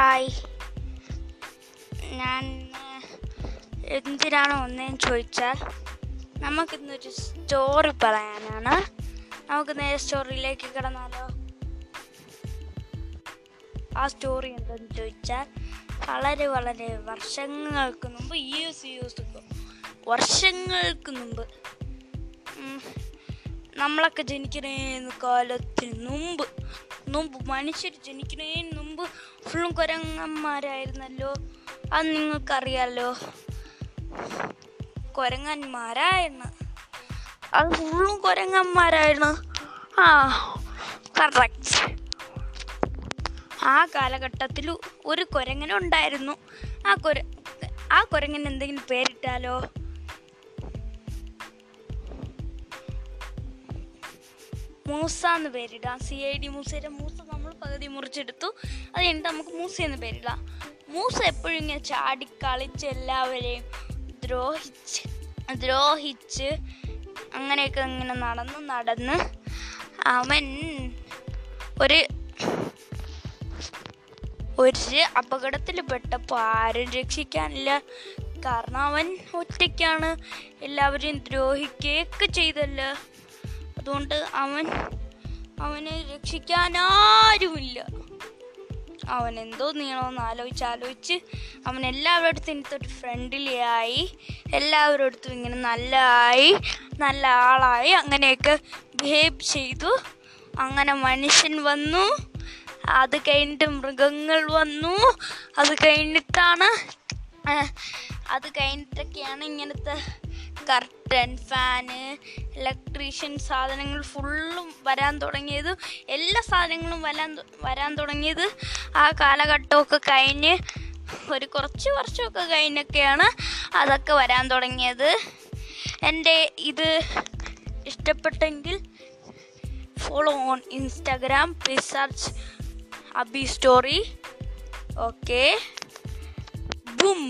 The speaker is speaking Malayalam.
ഹായ്. ഞാൻ എന്തിനാണ് ഒന്നേന്ന് ചോദിച്ചാൽ നമുക്കിന്നൊരു സ്റ്റോറി പറയാനാണ്. നമുക്ക് നേരെ സ്റ്റോറിയിലേക്ക് കിടന്നാലോ? ആ സ്റ്റോറി എന്തെന്ന് ചോദിച്ചാൽ വളരെ വളരെ വർഷങ്ങൾക്ക് മുമ്പ് യൂസ് യൂസ് വർഷങ്ങൾക്ക് മുമ്പ് നമ്മളൊക്കെ ജനിക്കുന്നതിന് കാലത്തിന് മുമ്പ്. മുമ്പ് മനുഷ്യർ ജനിക്കുന്നതിന് മുമ്പ് ഫുള്ളും കുരങ്ങന്മാരായിരുന്നല്ലോ. അത് നിങ്ങൾക്കറിയാലോ. കുരങ്ങന്മാരായിരുന്നു അത് ഫുള്ളും കുരങ്ങന്മാരായിരുന്നു. ആ കറക്റ്റ് ആ കാലഘട്ടത്തിൽ ഒരു കുരങ്ങനുണ്ടായിരുന്നു. ആ കുര ആ കുരങ്ങന് എന്തെങ്കിലും പേരിട്ടാലോ? മൂസ എന്ന് പേരിടാം. സി ഐ ഡി മൂസയുടെ മൂസ നമ്മൾ പകുതി മുറിച്ചെടുത്തു. അത് കഴിഞ്ഞിട്ട് നമുക്ക് മൂസ എന്ന് പേരിടാം. മൂസ എപ്പോഴും ഇങ്ങനെ ചാടിക്കളിച്ച് എല്ലാവരെയും ദ്രോഹിച്ച് ദ്രോഹിച്ച് അങ്ങനെയൊക്കെ ഇങ്ങനെ നടന്ന് നടന്ന് അവൻ ഒരു ഒരു അപകടത്തിൽ പെട്ടപ്പോൾ ആരും രക്ഷിക്കാനില്ല. കാരണം അവൻ ഒറ്റയ്ക്കാണ്. എല്ലാവരെയും ദ്രോഹിക്കുകയൊക്കെ ചെയ്തല്ലോ. അതുകൊണ്ട് അവൻ അവനെ രക്ഷിക്കാൻ ആരുമില്ല അവൻ എന്തോ നീളമെന്ന് ആലോചിച്ച് ആലോചിച്ച് അവൻ എല്ലാവരുടെ അടുത്തും ഫ്രണ്ട്ലി ആയി എല്ലാവരുടെ അടുത്തും ഇങ്ങനെ ആയി നല്ല ആളായി അങ്ങനെയൊക്കെ ബിഹേവ് ചെയ്തു. അങ്ങനെ മനുഷ്യൻ വന്നു. അത് കഴിഞ്ഞിട്ട് മൃഗങ്ങൾ വന്നു. അത് കഴിഞ്ഞിട്ടാണ് അത് കഴിഞ്ഞിട്ടൊക്കെയാണ് ഇങ്ങനത്തെ കർട്ടൻ ഫാന് ഇലക്ട്രീഷ്യൻ സാധനങ്ങൾ ഫുള്ളും വരാൻ തുടങ്ങിയത് എല്ലാ സാധനങ്ങളും വരാൻ വരാൻ തുടങ്ങിയത് ആ കാലഘട്ടമൊക്കെ കഴിഞ്ഞ് ഒരു കുറച്ച് വർഷമൊക്കെ കഴിഞ്ഞൊക്കെയാണ് അതൊക്കെ വരാൻ തുടങ്ങിയത്. എന്റെ ഇത് ഇഷ്ടപ്പെട്ടെങ്കിൽ follow on Instagram please Abi story okay boom